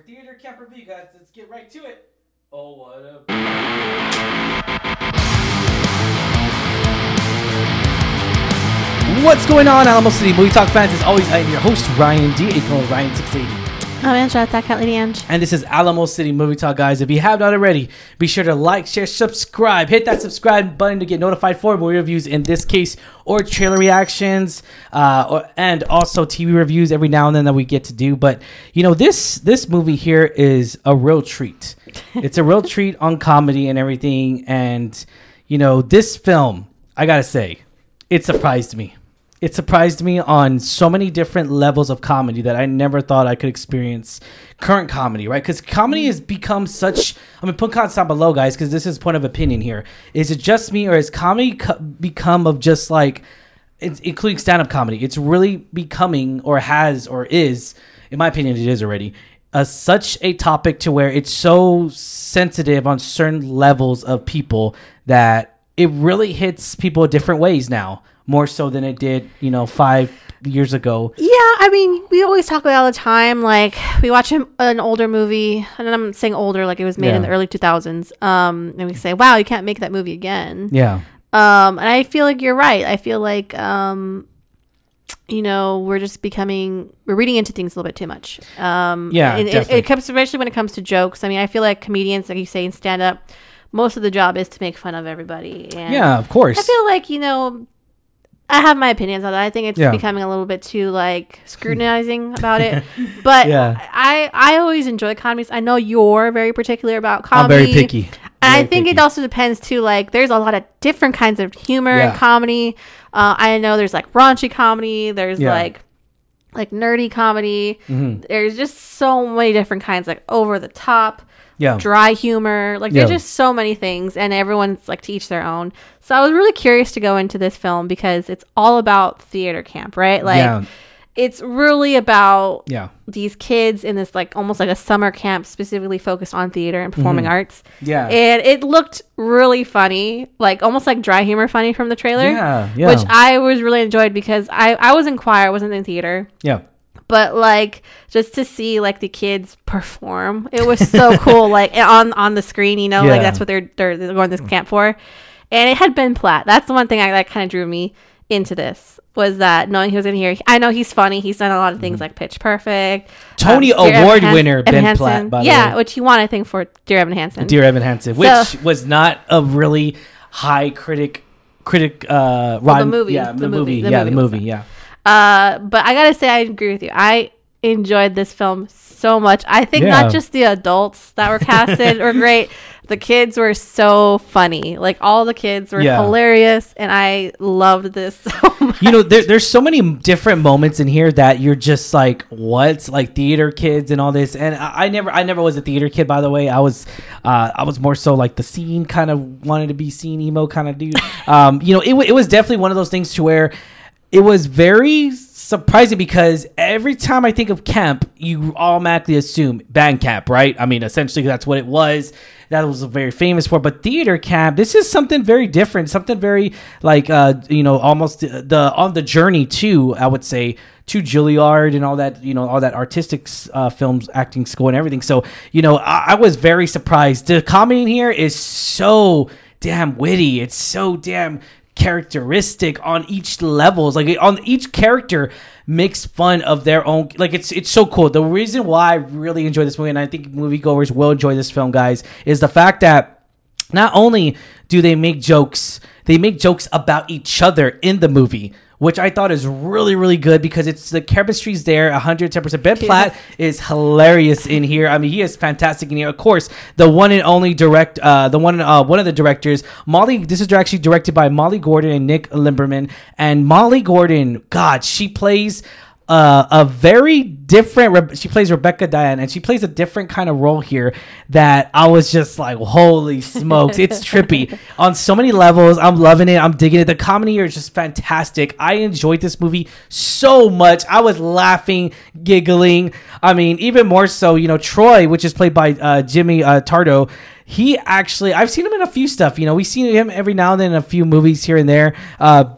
our theater camp review, guys. Let's get right to it. Oh, what up? What's going on, Alamo City Movie Talk fans? As always, I am your host, Ryan D. aka Ryan680. I'm Angela, that cat lady Ange. And this is Alamo City Movie Talk, guys. If you have not already, be sure to like, share, subscribe. Hit that subscribe button to get notified for movie reviews in this case, or trailer reactions, uh, or, and also TV reviews every now and then that we get to do. But you know, this this movie here is a real treat. It's a real treat on comedy and everything. And you know, this film, I gotta say, it surprised me it surprised me on so many different levels of comedy that I never thought I could experience current comedy, right? Because comedy has become such. I mean, put comments down below, guys, because this is point of opinion here. Is it just me, or has comedy co- become of just like, including stand-up comedy? It's really becoming, or has, or is, in my opinion, it is already. Uh, such a topic to where it's so sensitive on certain levels of people that it really hits people different ways now more so than it did, you know, five years ago. Yeah, I mean, we always talk about it all the time. Like, we watch an, an older movie, and I'm saying older, like it was made in the early 2000s, um, and we say, wow, you can't make that movie again. Yeah. Um, and I feel like you're right. I feel like, um, you know, we're just becoming, we're reading into things a little bit too much. Um, Yeah, and it, it comes, especially when it comes to jokes. I mean, I feel like comedians, like you say, in stand up, most of the job is to make fun of everybody. And Yeah, of course. I feel like, you know, I have my opinions on that. I think it's Yeah. becoming a little bit too like scrutinizing about it. But Yeah. I I always enjoy comedies. I know you're very particular about comedy. I'm very picky. And I think picky. it also depends too. Like, there's a lot of different kinds of humor Yeah. and comedy. Uh, I know there's like raunchy comedy. There's like like nerdy comedy. Mhm. There's just so many different kinds, like over the top, Yeah. dry humor. Like, Yeah. there's just so many things, and everyone's like to each their own. So I was really curious to go into this film because it's all about theater camp, right? Like, yeah. It's really about Yeah. these kids in this like almost like a summer camp specifically focused on theater and performing arts. Mm-hmm. Yeah. And it looked really funny, like almost like dry humor funny from the trailer. Yeah, yeah. Which I was really enjoyed because I, I was in choir, I wasn't in theater. Yeah. But like just to see like the kids perform, it was so cool. Like on on the screen, you know, Yeah. like that's what they're they're, they're going to this camp for. And it had Ben Platt. That's the one thing I that kind of drew me into this was that knowing he was in here. I know he's funny. He's done a lot of things like Pitch Perfect, Mm-hmm. Tony um, Award Hans- winner Evan Ben Hansen. Platt, by the yeah, which he won I think for Dear Evan Hansen. Dear Evan Hansen, which So- was not a really high critic critic uh Well, the movie, Yeah, the the, movie. movie, the yeah, the movie, yeah. Uh, but I gotta say, I agree with you. I enjoyed this film so much. I think Yeah. not just the adults that were casted were great. The kids were so funny. Like all the kids were Yeah. hilarious, and I loved this so much. you know there, there's so many different moments in here that you're just like what like theater kids and all this and I, I never i never was a theater kid by the way i was uh i was more so like the scene kind of wanted to be seen emo kind of dude um you know it, it was definitely one of those things to where it was very surprising because every time I think of camp, you automatically assume band camp, right? I mean, essentially that's what it was. That was very famous for. But theater camp, this is something very different, something very like uh, you know, almost the, the on the journey to I would say to Juilliard and all that, you know, all that artistic uh, films, acting school and everything. So you know, I, I was very surprised. The comedy in here is so damn witty. It's so damn characteristic on each levels. Like on each character makes fun of their own like it's it's so cool. The reason why i really enjoy this movie and i think moviegoers will enjoy this film guys is the fact that not only do they make jokes they make jokes about each other in the movie which I thought is really, really good because it's the chemistry's there, 110%. Ben Platt is hilarious in here. I mean, he is fantastic in here. Of course, the one and only direct, uh, the one, uh, one of the directors, Molly. This is actually directed by Molly Gordon and Nick Lieberman. And Molly Gordon, God, she plays uh, a very different. Re- she plays Rebecca Diane, and she plays a different kind of role here that I was just like, holy smokes, it's trippy on so many levels. I'm loving it. I'm digging it. The comedy here is just fantastic. I enjoyed this movie so much. I was laughing, giggling. I mean, even more so, you know, Troy, which is played by uh, Jimmy uh, Tatro. He actually, I've seen him in a few stuff. You know, we've seen him every now and then in a few movies here and there. Uh,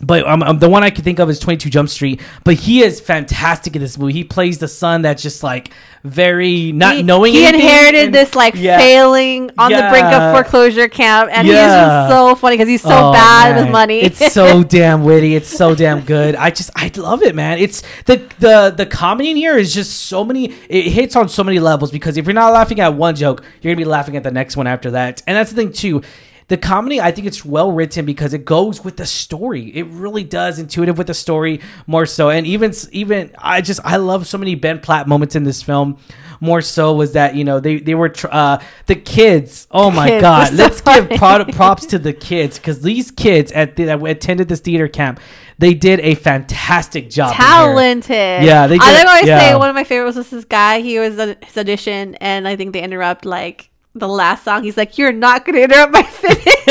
but um, um, the one I can think of is 22 Jump Street. But he is fantastic in this movie. He plays the son that's just like very not he, knowing. he inherited and- this like Yeah. failing on the brink of foreclosure camp, and he is just so funny because he's so Oh, bad man. with money. It's so damn witty. It's so damn good. I just I love it, man. It's the the the comedy in here is just so many. It hits on so many levels because if you're not laughing at one joke, you're gonna be laughing at the next one after that. And that's the thing too. The comedy, I think it's well written because it goes with the story. It really does, intuitive with the story more so. And even even I just I love so many Ben Platt moments in this film. More so was that you know they they were tr- uh, the kids. Oh my Kids god! Let's give pro- props to the kids because these kids at the, that attended this theater camp, they did a fantastic job. talented. Yeah, they I did- I always yeah. say one of my favorites was this guy. He was at his audition, and I think they interrupt like the last song. He's like, "You're not to interrupt my finish."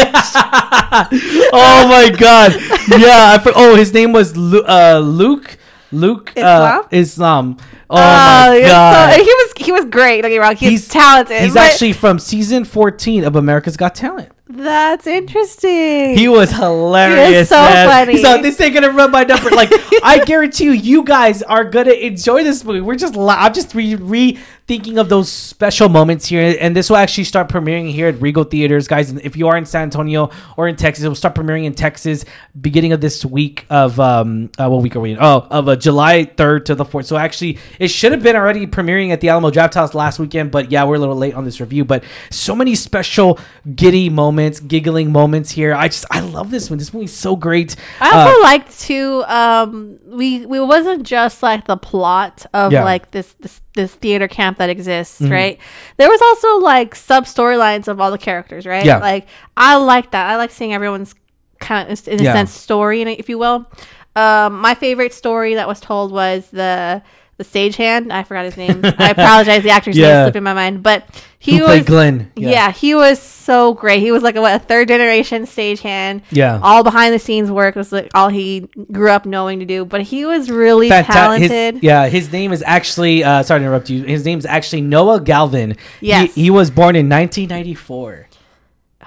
oh my god! Yeah, I for- oh his name was Lu- uh, Luke. Luke uh, Islam? Islam. Oh, Oh, my he was so- god! he was he was great. Don't get me wrong. He's, talented. He's actually from season fourteen of America's Got Talent. That's interesting. He was hilarious. so man. funny. So this ain't gonna run my number. Like I guarantee you, you guys are gonna enjoy this movie. We're just I'm just re rethinking of those special moments here, and this will actually start premiering here at Regal Theaters, guys. And if you are in San Antonio or in Texas, it will start premiering in Texas beginning of this week of um uh, what week are we in? Oh, of uh, July third to the fourth. So actually, it should have been already premiering at the Alamo Draft House last weekend, but yeah, we're a little late on this review. But so many special giddy moments, giggling moments here. I just I love this one. This movie's so great. I also Uh, liked too. Um, we we wasn't just like the plot of Yeah. like this this this theater camp that exists, Mm-hmm. right? There was also like sub storylines of all the characters, right? Yeah. Like I like that. I like seeing everyone's kind of in a Yeah. sense story, in it, if you will. Um, my favorite story that was told was the the stagehand. I forgot his name. I apologize. The actor's name is slipping my mind, but he who was Glenn? yeah. he was so great. He was like a, what, a third generation stagehand. Yeah. all behind the scenes work was like all he grew up knowing to do. But he was really Fanta- talented. His, yeah, his name is actually. Uh, sorry to interrupt you. His name is actually Noah Galvin. Yes. he, he was born in 1994.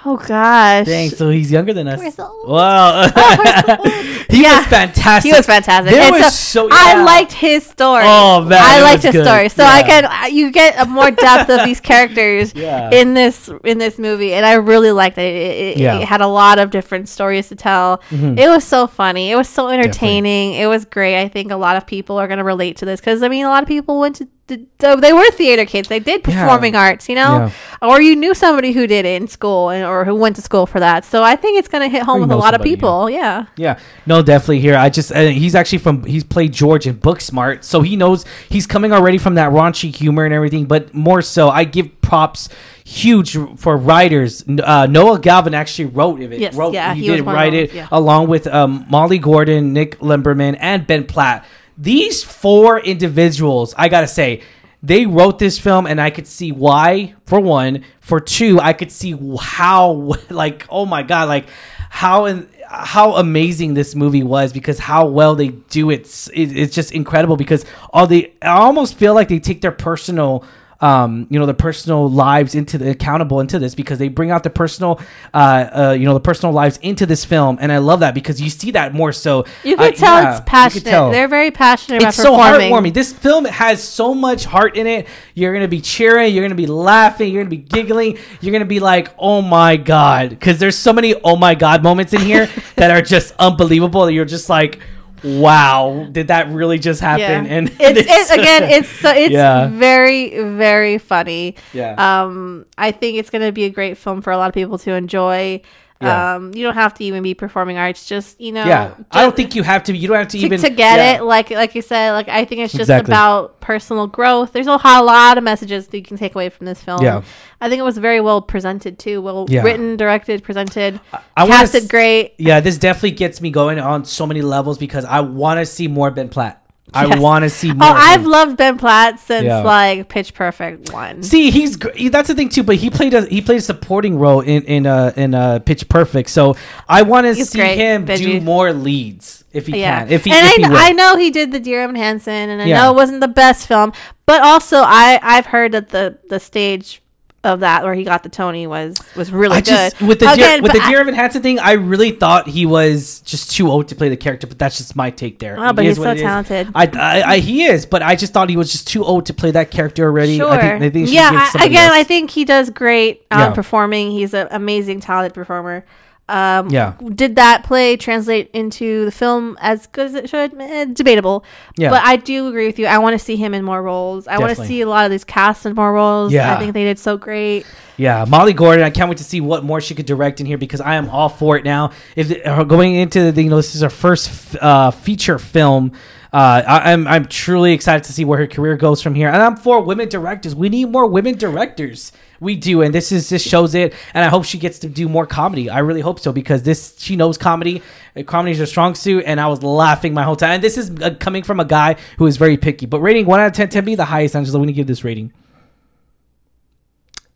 Oh gosh, Dang, so he's younger than us. We're so old. Wow, he Yeah. was fantastic. he was fantastic. There And was so, so- I liked his story. Oh, man, I liked his good. story. So I can you get a more depth of these characters Yeah. in this in this movie, and I really liked it. It, it, Yeah. Mm-hmm. it had a lot of different stories to tell. It was so funny. It was so entertaining. It was great. I think a lot of people are going to relate to this because I mean, a lot of people went to. To- They were theater kids. They did Yeah. performing arts, you know, or you knew somebody who did it in school, and, or who went to school for that. So I think it's going to hit home with a lot of somebody, yeah. people. Yeah. Yeah, no, definitely here. I just uh, he's actually from he's played George in Booksmart, so he knows he's coming already from that raunchy humor and everything. But more so, I give props huge for writers. Uh, Noah Galvin actually wrote it. Yes, wrote, yeah, he, he did write it yeah. along with um, Molly Gordon, Nick Lieberman, and Ben Platt. These four individuals, I gotta say. They wrote this film, and I could see why. For one, for two, I could see how, like, oh my god, like how and how amazing this movie was because how well they do it. It's, just incredible because all the I almost feel like they take their personal um you know the personal lives into the accountable into this because they bring out the personal uh, uh you know the personal lives into this film and I love that because you see that more so You can tell yeah, it's passionate. tell. They're very passionate about It's so heartwarming. This film has so much heart in it. You're gonna be cheering. You're gonna be laughing. You're gonna be giggling. You're gonna be like, "Oh my god!" Because there's so many "Oh my god" moments in here that are just unbelievable. You're just like, "Wow, did that really just happen?" Yeah. And it's, it's again, it's so it's Yeah. very very funny. Yeah. Um, I think it's gonna be a great film for a lot of people to enjoy. Yeah. Um, you don't have to even be performing arts. Just you know, yeah, I don't think you have to. You don't have to, to, even to get yeah. it like like you said like i think it's just Exactly. about personal growth there's a lot of messages that you can take away from this film Yeah. i think it was very well presented too well Yeah. written directed presented I wanna casted s- great Yeah, this definitely gets me going on so many levels because I want to see more Ben Platt. I Yes. want to see oh more. of i've loved ben platt since Yeah. like pitch perfect one See, he's he- that's the thing too. But he played a he played a supporting role in in uh in uh Pitch Perfect. So I want to see great, him do more leads if he yeah can. If he, and if I, he. I know he did the dear evan hansen and i Yeah. know it wasn't the best film but also i i've heard that the the stage of that where he got the Tony was was really I good. just with the Again, dear, with the Dear Evan Hansen thing, I really thought he was just too old to play the character, but that's just my take there. Oh, but It he's so what it is. talented. I, I, I he is, but I just thought he was just too old to play that character already. Sure. I think, I think yeah. I- again, else. I think he does great um, Yeah. performing. He's an amazing, talented performer. Um, Yeah. Did that play translate into the film as good as it should? Eh, debatable. Yeah. But I do agree with you. I want to see him in more roles. I want to see a lot of these casts in more roles. Yeah. I think they did so great. Yeah, Molly Gordon. I can't wait to see what more she could direct in here because I am all for it now. If going into the, you know, this is her first f- uh, feature film. Uh, I, I'm I'm truly excited to see where her career goes from here, and I'm for women directors. We need more women directors. We do, and this is this shows it. And I hope she gets to do more comedy. I really hope so because this she knows comedy. Uh, Comedy is her strong suit, and I was laughing my whole time. And this is uh, coming from a guy who is very picky. But rating one out of ten, 10 be the highest. Angela, we need to give this rating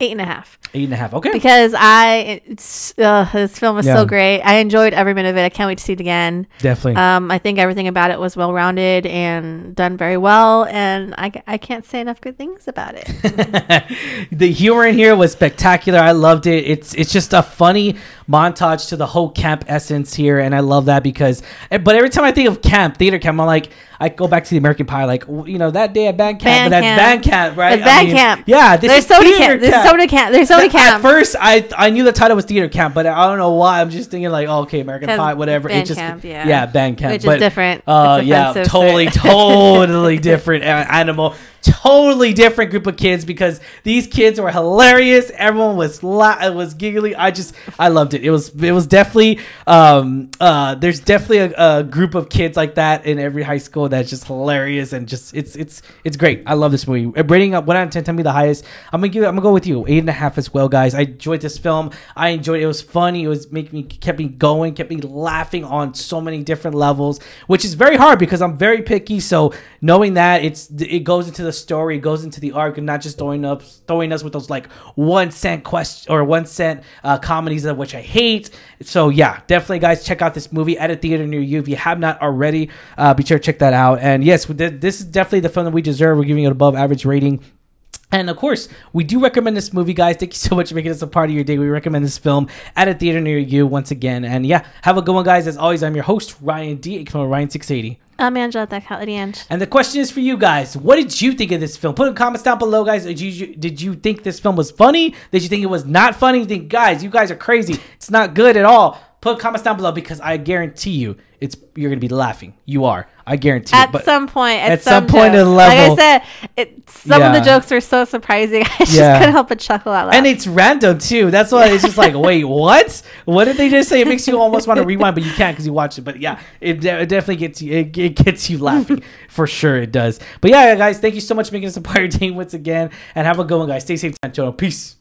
Eight and a half. eight and a half. Okay, Because I, it's, uh, this film was Yeah. so great. I enjoyed every minute of it. I can't wait to see it again. definitely. Um, I think everything about it was well rounded and done very well, and I, I can't say enough good things about it. the humor in here was spectacular. I loved it. It's it's just a funny montage to the whole camp essence here, and I love that because. eh, But every time I think of camp, theater camp, I'm like, I go back to the American Pie, like you know that day at band camp, Band but that's camp. band camp, right? It's band I mean, camp. Yeah, this There's is so theater camp. There's so many camp. There's so many At first, I I knew the title was theater camp, but I don't know why. I'm just thinking like, oh, okay, American Pie, whatever. band it just camp, yeah. yeah, band camp, Which is but, different. Uh, yeah, totally, totally different animal. Totally different group of kids because these kids were hilarious. Everyone was la- was giggly. I just I loved it. It was it was definitely um uh there's definitely a, a group of kids like that in every high school that's just hilarious and just it's it's it's great. I love this movie. Uh, Rating up one out of ten, tell me the highest. I'm gonna give I'm gonna go with you eight and a half as well, guys. I enjoyed this film. I enjoyed it. It was funny. It was making me kept me going, kept me laughing on so many different levels, which is very hard because I'm very picky. So knowing that it's it goes into the story, goes into the arc, and not just throwing up throwing us with those like one cent question or one cent uh, comedies of which I hate. So yeah, definitely guys, check out this movie at a theater near you if you have not already. Uh, be sure to check that out. And yes, this is definitely the film that we deserve. We're giving it above average rating. And of course, we do recommend this movie, guys. Thank you so much for making this a part of your day. We recommend this film at a theater near you once again. And yeah, have a good one, guys. As always, I'm your host, Ryan D. You can Ryan680. I'm the end. And the question is for you guys: What did you think of this film? Put in comments down below, guys. Did you did you think this film was funny? Did you think it was not funny? You think, guys, you guys are crazy. It's not good at all. Put comments down below because I guarantee you, it's you're gonna be laughing. You are. I guarantee. At it. Some point, at, at some, some point in the level- like I said, it, some of the jokes were so surprising. I just Yeah. couldn't help but chuckle out loud. and it's random too. That's why it's just like, wait, what? What did they just say? It makes you almost want to rewind, but you can't because you watched it. But yeah, it, it definitely gets you. It, it gets you laughing for sure. It does. But yeah, guys, thank you so much for making us a part of your day once again, and have a good one, guys. Stay safe, Antonio. Peace.